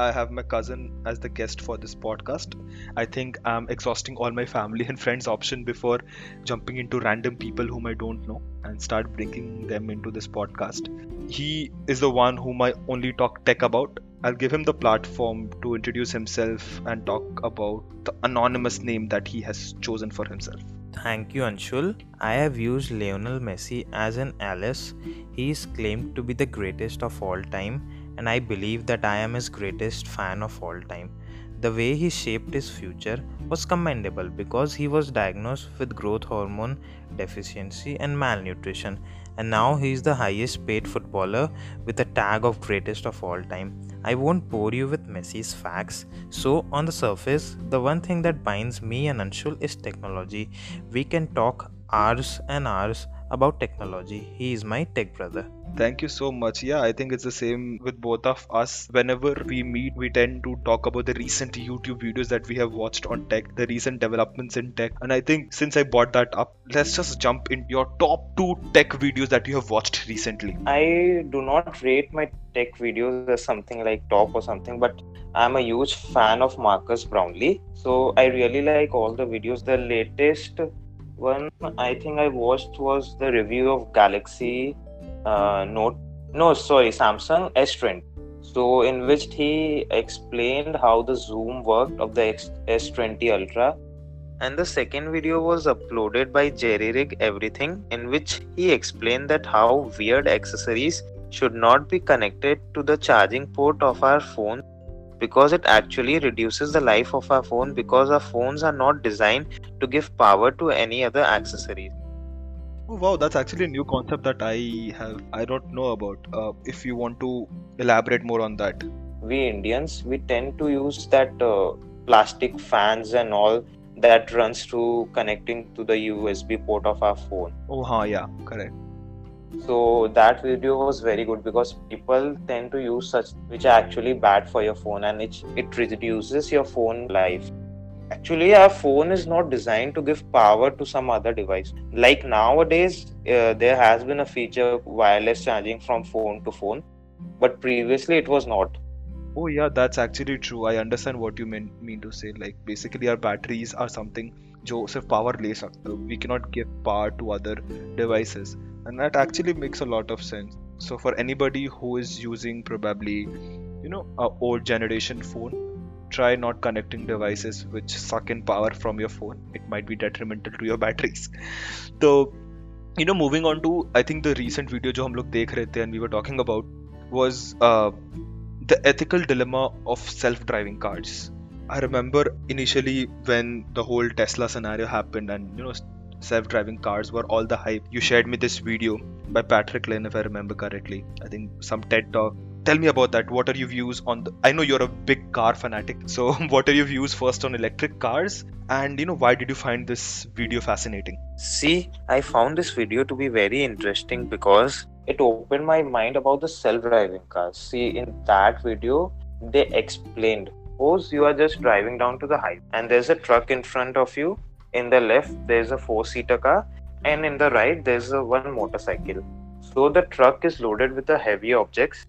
I have my cousin as the guest for this podcast. I think I'm exhausting all my family and friends' option before jumping into random people whom I don't know and start bringing them into this podcast. He is the one whom I only talk tech about. I'll give him the platform to introduce himself and talk about the anonymous name that he has chosen for himself. Thank you, Anshul. I have used Lionel Messi as an alias. He is claimed to be the greatest of all time and I believe that I am his greatest fan of all time. The way he shaped his future was commendable because he was diagnosed with growth hormone deficiency and malnutrition, and now he is the highest paid footballer with a tag of greatest of all time. I won't bore you with Messi's facts. So, on the surface, the one thing that binds me and Anshul is technology. We can talk hours and hours about technology. He is my tech brother. Thank you so much. Yeah, I think it's the same with both of us. Whenever we meet, we tend to talk about the recent YouTube videos that we have watched on tech, the recent developments in tech. And I think since I brought that up, let's just jump in your top two tech videos that you have watched recently. I do not rate my tech videos as something like top or something, but I'm a huge fan of Marques Brownlee. So I really like all the videos. The latest one I think I watched was the review of Galaxy uh, Note. No, sorry, Samsung S20. So in which he explained how the zoom worked of the S20 Ultra. And the second video was uploaded by JerryRigEverything, in which he explained that how weird accessories should not be connected to the charging port of our phone because it actually reduces the life of our phone because our phones are not designed to give power to any other accessories. Oh wow, that's actually a new concept that I have I don't know about. Uh, if you want to elaborate more on that. We Indians we tend to use that uh, plastic fans and all that runs through connecting to the USB port of our phone. Oh, huh, yeah, correct so that video was very good because people tend to use such which are actually bad for your phone and it, it reduces your phone life actually our phone is not designed to give power to some other device like nowadays uh, there has been a feature wireless charging from phone to phone but previously it was not oh yeah that's actually true i understand what you mean mean to say like basically our batteries are something जो सिर्फ power ले सकते we cannot give power to other devices and that actually makes a lot of sense so for anybody who is using probably you know a old generation phone try not connecting devices which suck in power from your phone it might be detrimental to your batteries so you know moving on to i think the recent video jo hum log dekh rahe the and we were talking about was uh, the ethical dilemma of self-driving cars i remember initially when the whole tesla scenario happened and you know self-driving cars were all the hype. You shared me this video by Patrick Lane, if I remember correctly. I think some TED talk. Tell me about that. What are your views on the? I know you're a big car fanatic. So, what are your views first on electric cars? And you know, why did you find this video fascinating? See, I found this video to be very interesting because it opened my mind about the self-driving cars. See, in that video, they explained suppose you are just driving down to the highway and there's a truck in front of you in the left there's a four seater car and in the right there's a one motorcycle so the truck is loaded with the heavy objects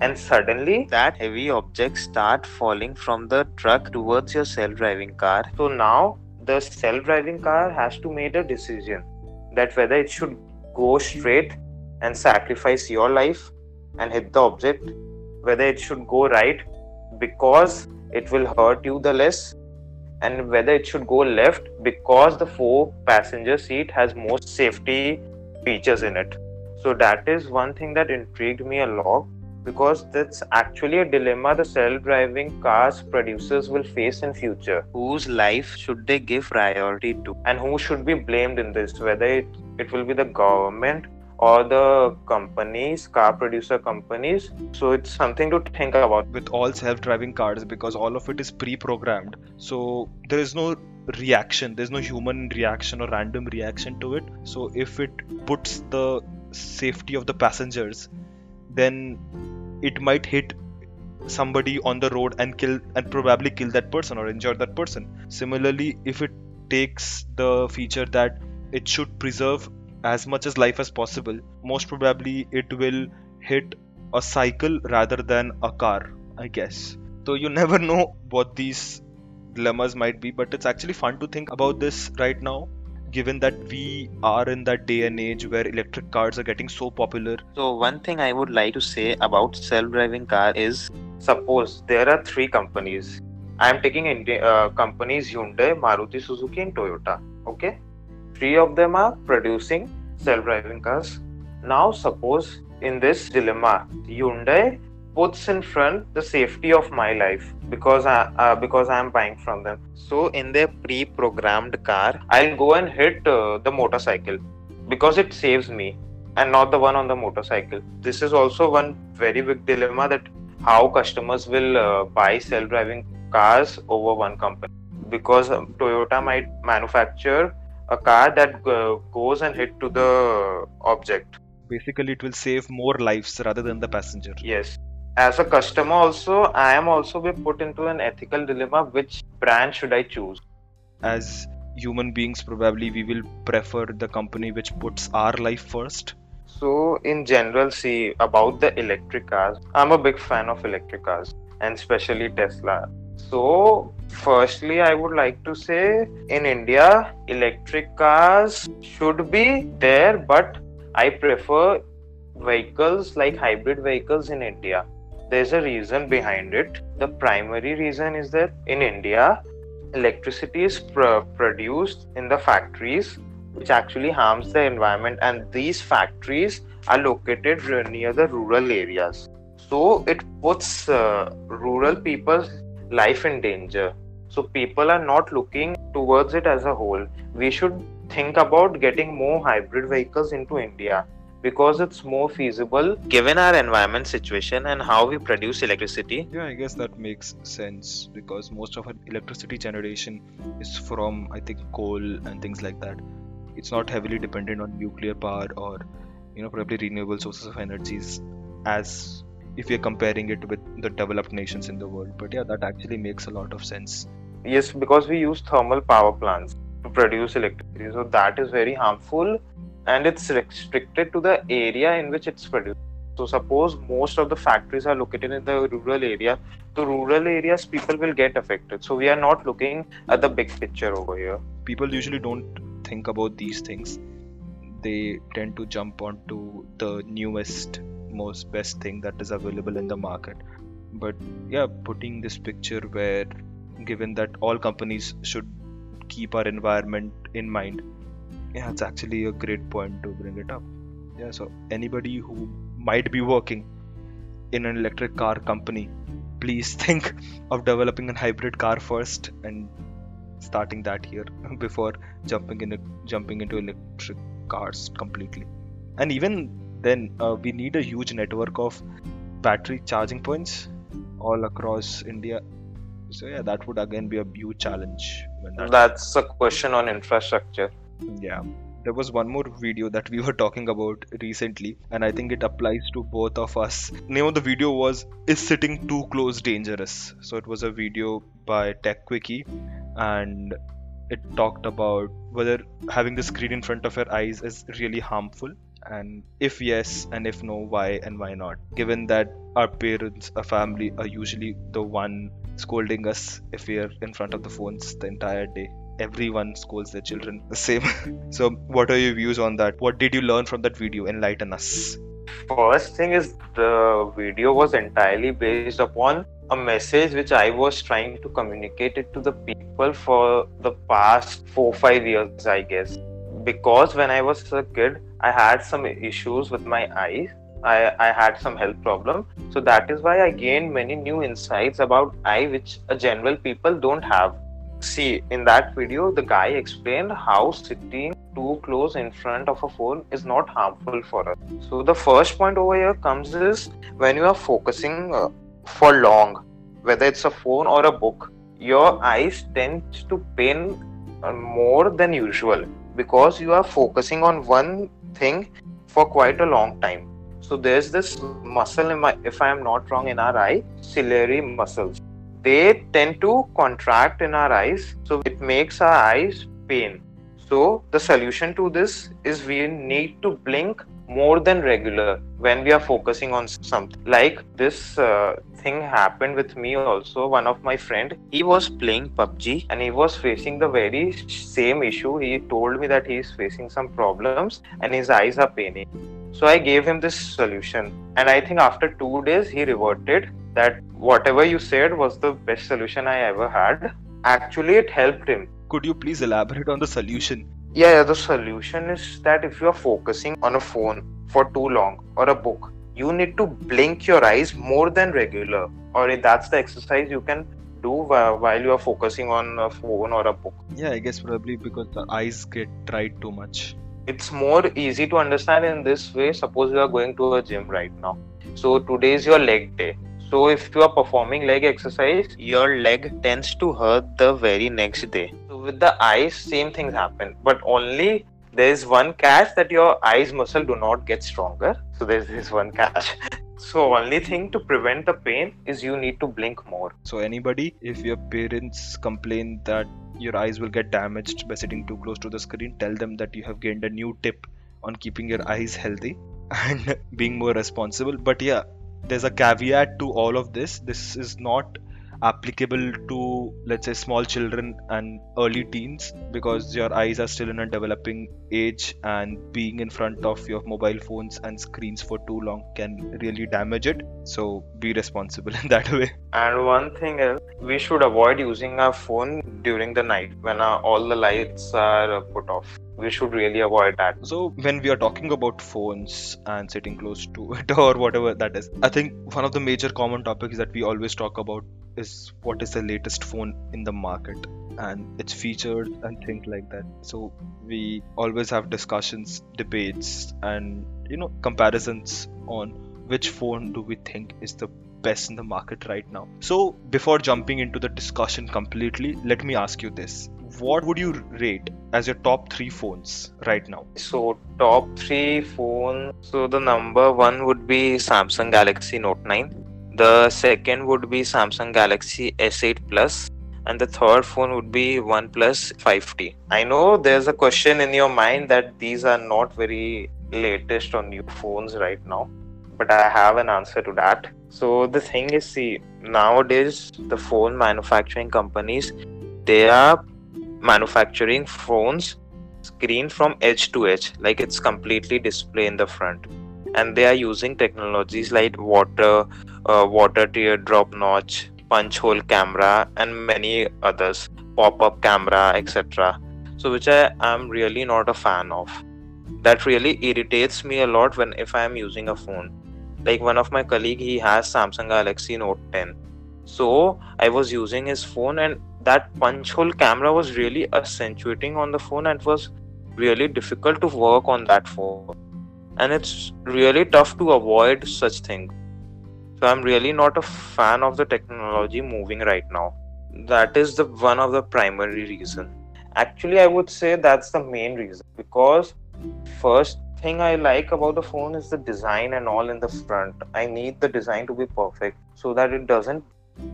and suddenly that heavy object start falling from the truck towards your self-driving car. So now the self-driving car has to make a decision that whether it should go straight and sacrifice your life and hit the object whether it should go right because it will hurt you the less and whether it should go left because the four passenger seat has more safety features in it. So that is one thing that intrigued me a lot because that's actually a dilemma the self-driving cars producers will face in future. Whose life should they give priority to? And who should be blamed in this? Whether it, it will be the government or the companies car producer companies. So it's something to think about. With all self-driving cars because all of it is pre-programmed. So there is no reaction. There's no human reaction or random reaction to it. So if it puts the safety of the passengers then it might hit somebody on the road and kill and probably kill that person or injure that person. Similarly if it takes the feature that it should preserve as much as life as possible most probably it will hit a cycle rather than a car i guess. So you never know what these dilemmas might be but it's actually fun to think about this right now given that we are in that day and age where electric cars are getting so popular. So one thing i would like to say about self-driving car is suppose there are three companies. I am taking uh, companies hyundai maruti suzuki and toyota okay? Three of them are producing self-driving cars. Now suppose in this dilemma hyundai puts in front the safety of my life because I uh, because I am buying from them. So in their pre-programmed car, I'll go and hit uh, the motorcycle because it saves me and not the one on the motorcycle. This is also one very big dilemma that how customers will uh, buy self-driving cars over one company because um, Toyota might manufacture a car that uh, goes and hit to the object basically it will save more lives rather than the passenger yes as a customer also i am also be put into an ethical dilemma which brand should i choose? As human beings probably we will prefer the company which puts our life first. So in general see about the electric cars i'm a big fan of electric cars and especially tesla. So firstly i would like to say in india electric cars should be there but i prefer vehicles like hybrid vehicles in india there's a reason behind it. The primary reason is that in India, electricity is pr- produced in the factories, which actually harms the environment, and these factories are located near the rural areas. So it puts uh, rural people's life in danger. So people are not looking towards it as a whole. We should think about getting more hybrid vehicles into India because it's more feasible given our environment situation and how we produce electricity. Yeah, I guess that makes sense because most of our electricity generation is from, I think, coal and things like that. It's not heavily dependent on nuclear power or, you know, probably renewable sources of energies as if you're comparing it with the developed nations in the world. But yeah, that actually makes a lot of sense. Yes, because we use thermal power plants to produce electricity. So that is very harmful and it's restricted to the area in which it's produced. So suppose most of the factories are located in the rural area, the rural areas people will get affected. So we are not looking at the big picture over here. People usually don't think about these things. They tend to jump onto the newest, most best thing that is available in the market. But yeah, putting this picture where given that all companies should keep our environment in mind yeah it's actually a great point to bring it up. Yeah so anybody who might be working in an electric car company please think of developing a hybrid car first and starting that here before jumping in jumping into electric cars completely. And even then uh, we need a huge network of battery charging points all across india. So yeah that would again be a huge challenge that that's a question on infrastructure yeah. There was one more video that we were talking about recently and i think it applies to both of us. Name of the video was is sitting too close dangerous? So it was a video by techquickie and it talked about whether having the screen in front of your eyes is really harmful and if yes and if no why and why not. Given that our parents our family are usually the one scolding us if we are in front of the phones the entire day everyone scolds their children the same. so, what are your views on that? What did you learn from that video? Enlighten us. First thing is the video was entirely based upon a message which I was trying to communicate it to the people for the past four five years, I guess. Because when I was a kid, I had some issues with my eyes, I, I had some health problem. So that is why I gained many new insights about eye which a general people don't have. See, in that video, the guy explained how sitting too close in front of a phone is not harmful for us. So the first point over here comes is when you are focusing uh, for long, whether it's a phone or a book, your eyes tend to pain uh, more than usual because you are focusing on one thing for quite a long time so there's this muscle my, if I am not wrong, in our eye, ciliary muscles. They tend to contract in our eyes, so it makes our eyes pain. So the solution to this is we need to blink more than regular when we are focusing on something. Like this uh, thing happened with me also. One of my friend, he was playing PUBG and he was facing the very same issue. He told me that he is facing some problems and his eyes are paining so I gave him this solution. And I think after two days, he reverted that whatever you said was the best solution I ever had. Actually, it helped him. Could you please elaborate on the solution? Yeah, yeah, the solution is that if you are focusing on a phone for too long or a book, you need to blink your eyes more than regular. Or that's the exercise you can do while you are focusing on a phone or a book. Yeah, I guess probably because the eyes get dried too much it's more easy to understand in this way. Suppose you are going to a gym right now. So today is your leg day. So if you are performing leg exercise your leg tends to hurt the very next day. So with the eyes same things happen. But only there is one catch that your eyes muscle do not get stronger. So there's this one catch so only thing to prevent the pain is you need to blink more. So anybody if your parents complain that your eyes will get damaged by sitting too close to the screen tell them that you have gained a new tip on keeping your eyes healthy and being more responsible. But yeah there's a caveat to all of this. This is not applicable to let's say small children and early teens because your eyes are still in a developing age and being in front of your mobile phones and screens for too long can really damage it. So be responsible in that way. And one thing is we should avoid using our phone during the night when our, all the lights are put off. We should really avoid that. So, when we are talking about phones and sitting close to it or whatever that is, I think one of the major common topics that we always talk about is what is the latest phone in the market and its features and things like that. So, we always have discussions, debates, and you know, comparisons on which phone do we think is the best in the market right now. So, before jumping into the discussion completely, let me ask you this what would you rate as your top three phones right now? So, top three phone. So, the number one would be Samsung Galaxy Note 9. The second would be Samsung Galaxy S8 And the third phone would be OnePlus 5T. I know there's a question in your mind that these are not very latest on new phones right now, but I have an answer to that. So the thing is, see, nowadays the phone manufacturing companies they are manufacturing phones screen from edge to edge like it's completely display in the front and they are using technologies like water uh, water teardrop notch punch hole camera and many others pop-up camera etc so which i am really not a fan of. That really irritates me a lot when if i am using a phone. Like one of my colleague he has samsung galaxy note 10 so i was using his phone and that punch hole camera was really accentuating on the phone and was really difficult to work on that phone and it's really tough to avoid such thing. So i'm really not a fan of the technology moving right now. That is the one of the primary reason. Actually i would say that's the main reason. Because first thing i like about the phone is the design and all in the front. I need the design to be perfect so that it doesn't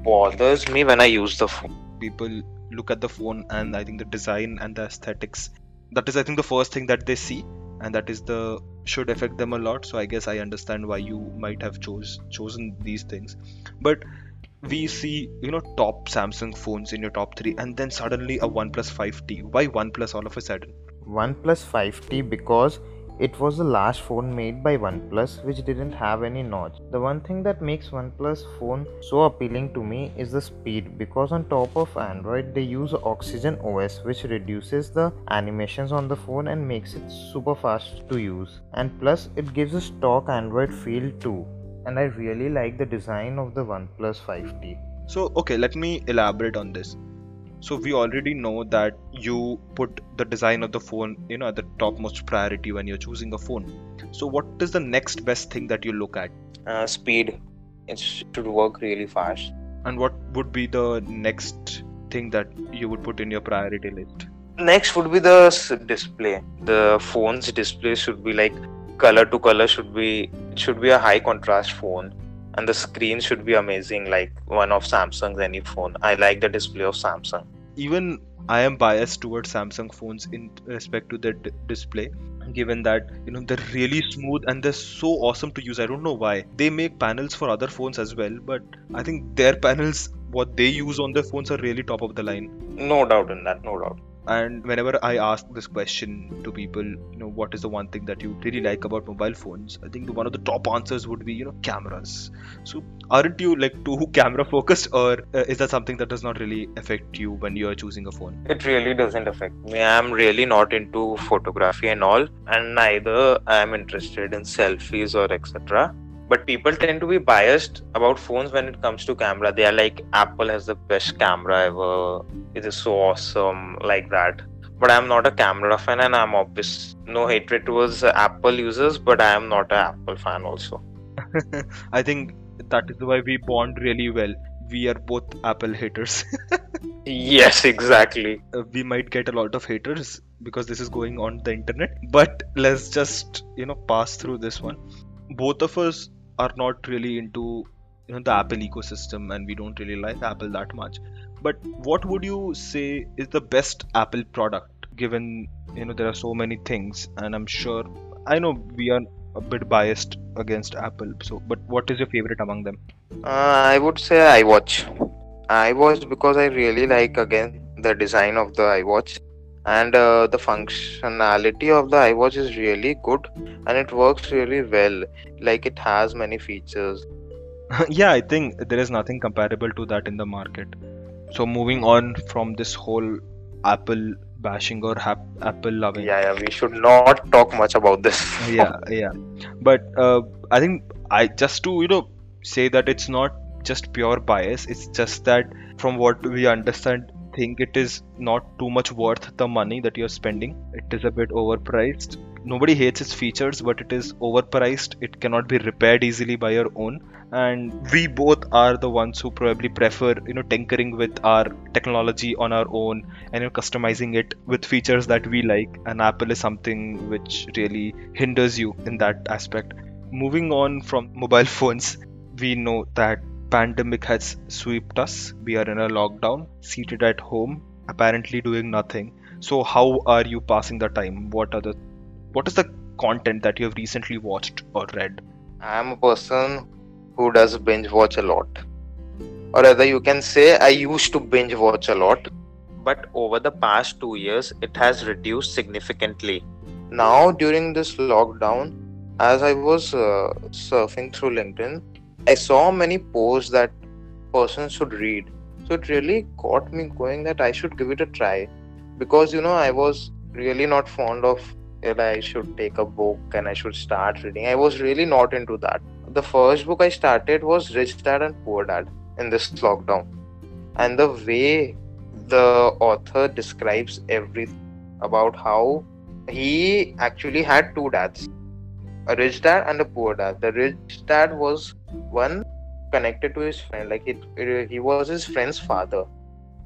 bothers me when i use the phone. People look at the phone and i think the design and the aesthetics that is i think the first thing that they see and that is the should affect them a lot. So i guess i understand why you might have chose chosen these things. But we see you know top samsung phones in your top 3 and then suddenly a oneplus 5t why oneplus all of a sudden? Oneplus 5t because it was the last phone made by OnePlus which didn't have any notch. The one thing that makes OnePlus phone so appealing to me is the speed because on top of Android they use Oxygen OS which reduces the animations on the phone and makes it super fast to use. And plus it gives a stock Android feel too. And I really like the design of the OnePlus 5T. So okay, let me elaborate on this. So we already know that you put the design of the phone, you know, at the topmost priority when you're choosing a phone. So what is the next best thing that you look at? Uh, speed. It should work really fast. And what would be the next thing that you would put in your priority list? Next would be the display. The phone's display should be like color to color should be should be a high contrast phone and the screen should be amazing like one of samsung's any phone. I like the display of samsung. Even i am biased towards samsung phones in respect to the d- display given that you know they're really smooth and they're so awesome to use. I don't know why. They make panels for other phones as well but i think their panels what they use on their phones are really top of the line. No doubt in that no doubt and whenever i ask this question to people you know what is the one thing that you really like about mobile phones? I think one of the top answers would be you know cameras. So aren't you like too camera focused or uh, is that something that does not really affect you when you are choosing a phone? It really doesn't affect me. I'm really not into photography and all and neither i am interested in selfies or etc but people tend to be biased about phones when it comes to camera. They are like apple has the best camera ever. It is so awesome like that. But i'm not a camera fan and i'm obvious no hatred towards apple users but i am not an apple fan also. I think that is why we bond really well. We are both apple haters. Yes exactly. Uh, we might get a lot of haters because this is going on the internet but let's just you know pass through this one. Both of us are not really into you know the Apple ecosystem and we don't really like Apple that much. But what would you say is the best Apple product given you know there are so many things and I'm sure I know we are a bit biased against Apple. So but what is your favorite among them? Uh, I would say iWatch. iWatch because I really like again the design of the iWatch and uh, the functionality of the iWatch is really good and it works really well. Like it has many features. Yeah i think there is nothing comparable to that in the market. So moving on from this whole apple bashing or hap- apple loving. Yeah yeah we should not talk much about this. Yeah yeah. But uh, i think i just to you know say that it's not just pure bias it's just that from what we understand think it is not too much worth the money that you're spending. It is a bit overpriced. Nobody hates its features, but it is overpriced. It cannot be repaired easily by your own. And we both are the ones who probably prefer, you know, tinkering with our technology on our own and you know, customizing it with features that we like. And Apple is something which really hinders you in that aspect. Moving on from mobile phones, we know that pandemic has swept us. We are in a lockdown, seated at home, apparently doing nothing. So how are you passing the time? What are the what is the content that you have recently watched or read? I am a person who does binge watch a lot. Or rather you can say I used to binge watch a lot. But over the past two years it has reduced significantly. Now during this lockdown, as I was uh, surfing through LinkedIn, I saw many posts that persons should read. So it really got me going that I should give it a try. Because you know, I was really not fond of that I should take a book and I should start reading. I was really not into that. The first book I started was Rich Dad and Poor Dad in this lockdown. And the way the author describes everything about how he actually had two dads a rich dad and a poor dad. The rich dad was one connected to his friend, like it, he was his friend's father.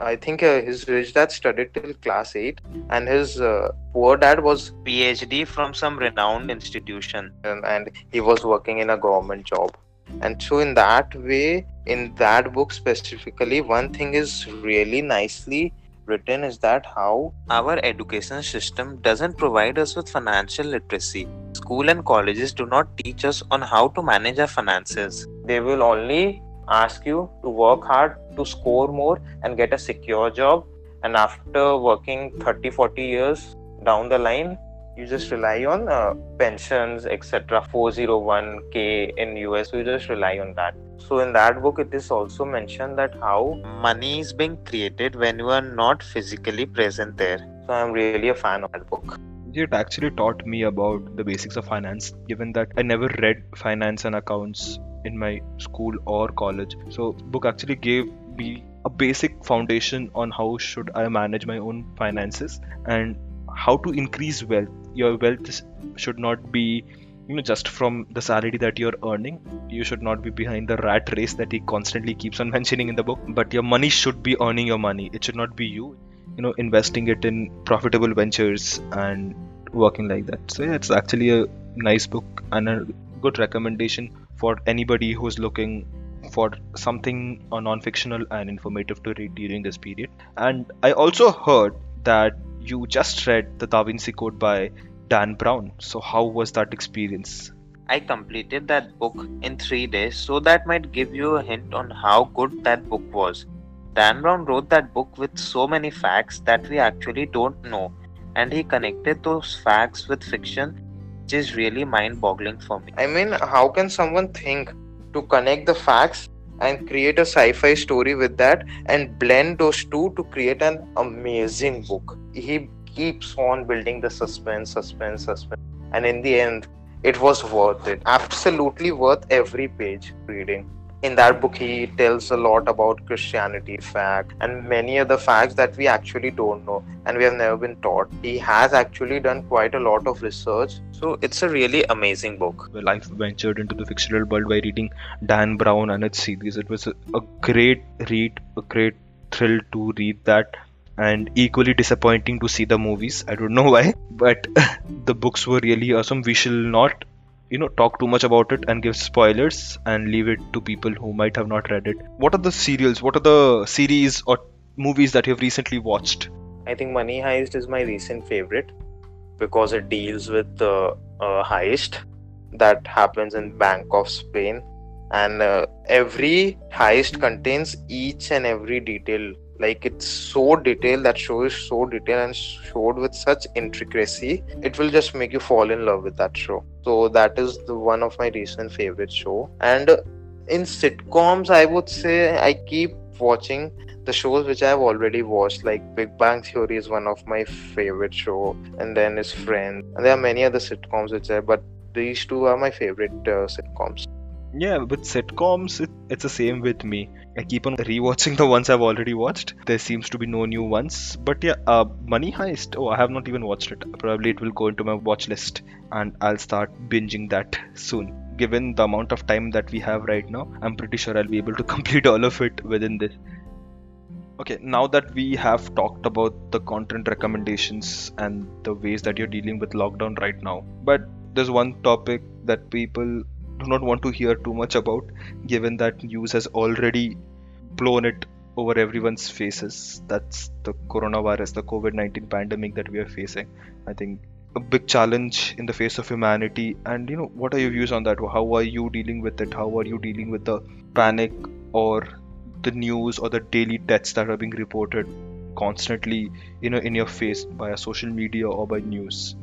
I think uh, his rich dad studied till class 8 and his uh, poor dad was PhD from some renowned institution and, and he was working in a government job. And so in that way, in that book specifically, one thing is really nicely written is that how our education system doesn't provide us with financial literacy. School and colleges do not teach us on how to manage our finances. They will only ask you to work hard to score more and get a secure job and after working 30 40 years down the line you just rely on uh, pensions etc 401k in us so you just rely on that. So in that book it is also mentioned that how money is being created when you are not physically present there. So i'm really a fan of that book. It actually taught me about the basics of finance given that i never read finance and accounts in my school or college. So book actually gave me a basic foundation on how should i manage my own finances and how to increase wealth your wealth should not be you know just from the salary that you're earning. You should not be behind the rat race that he constantly keeps on mentioning in the book. But your money should be earning your money. It should not be you you know investing it in profitable ventures and working like that. So yeah it's actually a nice book and a good recommendation for anybody who's looking for something non-fictional and informative to read during this period. And i also heard that you just read the da vinci code by dan brown so how was that experience I completed that book in three days, so that might give you a hint on how good that book was. Dan Brown wrote that book with so many facts that we actually don't know, and he connected those facts with fiction, which is really mind boggling for me. I mean, how can someone think to connect the facts and create a sci fi story with that and blend those two to create an amazing book? He keeps on building the suspense, suspense, suspense, and in the end, it was worth it. Absolutely worth every page reading. In that book he tells a lot about christianity fact and many other facts that we actually don't know and we have never been taught. He has actually done quite a lot of research. So it's a really amazing book. Well i ventured into the fictional world by reading dan brown and its series. It was a, a great read a great thrill to read that and equally disappointing to see the movies. I don't know why but the books were really awesome. We shall not you know talk too much about it and give spoilers and leave it to people who might have not read it. What are the serials? What are the series or movies that you've recently watched? I think money heist is my recent favorite because it deals with the uh, heist that happens in bank of spain. And uh, every heist contains each and every detail like it's so detailed that show is so detailed and showed with such intricacy it will just make you fall in love with that show. So that is the one of my recent favorite show. And in sitcoms i would say i keep watching the shows which i've already watched. Like big bang theory is one of my favorite show and then is friends and there are many other sitcoms which i but these two are my favorite uh, sitcoms yeah with sitcoms it, it's the same with me. I keep on rewatching the ones i've already watched. There seems to be no new ones. But yeah uh, money heist oh i have not even watched it. Probably it will go into my watch list and i'll start binging that soon. Given the amount of time that we have right now i'm pretty sure i'll be able to complete all of it within this. Okay now that we have talked about the content recommendations and the ways that you're dealing with lockdown right now but there's one topic that people do not want to hear too much about, given that news has already blown it over everyone's faces. That's the coronavirus, the COVID 19 pandemic that we are facing. I think a big challenge in the face of humanity. And, you know, what are your views on that? How are you dealing with it? How are you dealing with the panic or the news or the daily deaths that are being reported constantly, you know, in your face via social media or by news?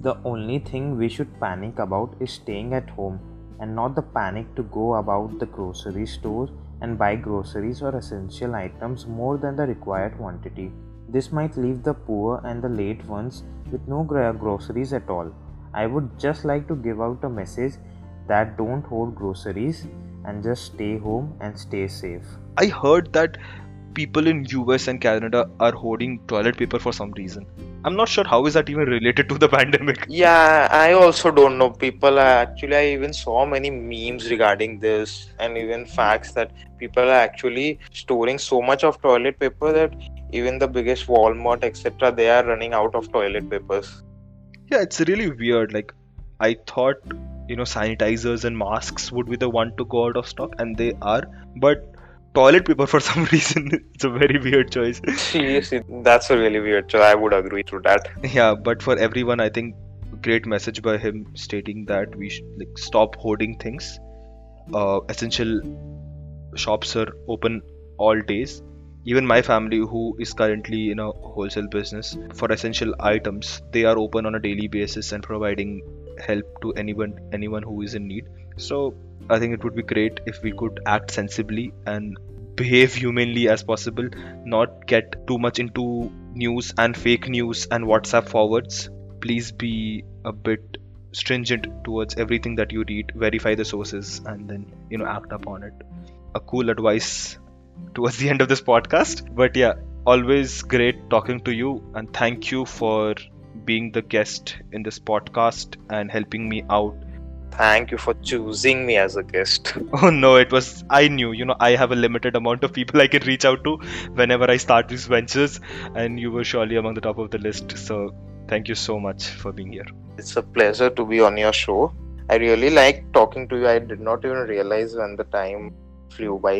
The only thing we should panic about is staying at home and not the panic to go about the grocery store and buy groceries or essential items more than the required quantity. This might leave the poor and the late ones with no groceries at all. I would just like to give out a message that don't hold groceries and just stay home and stay safe. I heard that people in US and Canada are hoarding toilet paper for some reason. I'm not sure how is that even related to the pandemic. Yeah, I also don't know. People are actually I even saw many memes regarding this and even facts that people are actually storing so much of toilet paper that even the biggest Walmart etc they are running out of toilet papers. Yeah, it's really weird. Like I thought you know sanitizers and masks would be the one to go out of stock and they are but toilet paper for some reason. it's a very weird choice. Seriously, that's a really weird choice. I would agree to that. Yeah, but for everyone, I think great message by him stating that we should like stop hoarding things. Uh, essential shops are open all days. even my family who is currently in a wholesale business for essential items they are open on a daily basis and providing help to anyone anyone who is in need so i think it would be great if we could act sensibly and behave humanly as possible not get too much into news and fake news and whatsapp forwards. Please be a bit stringent towards everything that you read verify the sources and then you know act upon it. A cool advice towards the end of this podcast. But yeah always great talking to you and thank you for being the guest in this podcast and helping me out Thank you for choosing me as a guest. oh no it was i knew you know i have a limited amount of people i can reach out to whenever i start these ventures and you were surely among the top of the list so thank you so much for being here It's a pleasure to be on your show. I really like talking to you. I did not even realize when the time flew by.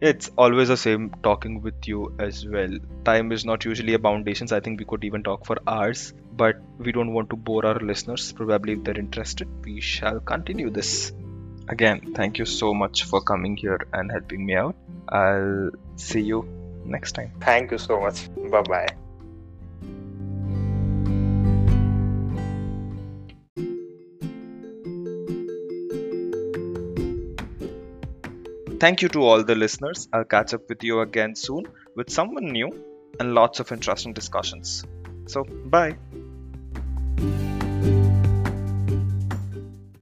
It's always the same talking with you as well. Time is not usually a foundations. I think we could even talk for hours but we don't want to bore our listeners. Probably if they're interested we shall continue this. Again thank you so much for coming here and helping me out. I'll see you next time. Thank you so much. Bye bye. Thank you to all the listeners. I'll catch up with you again soon with someone new and lots of interesting discussions. So, bye.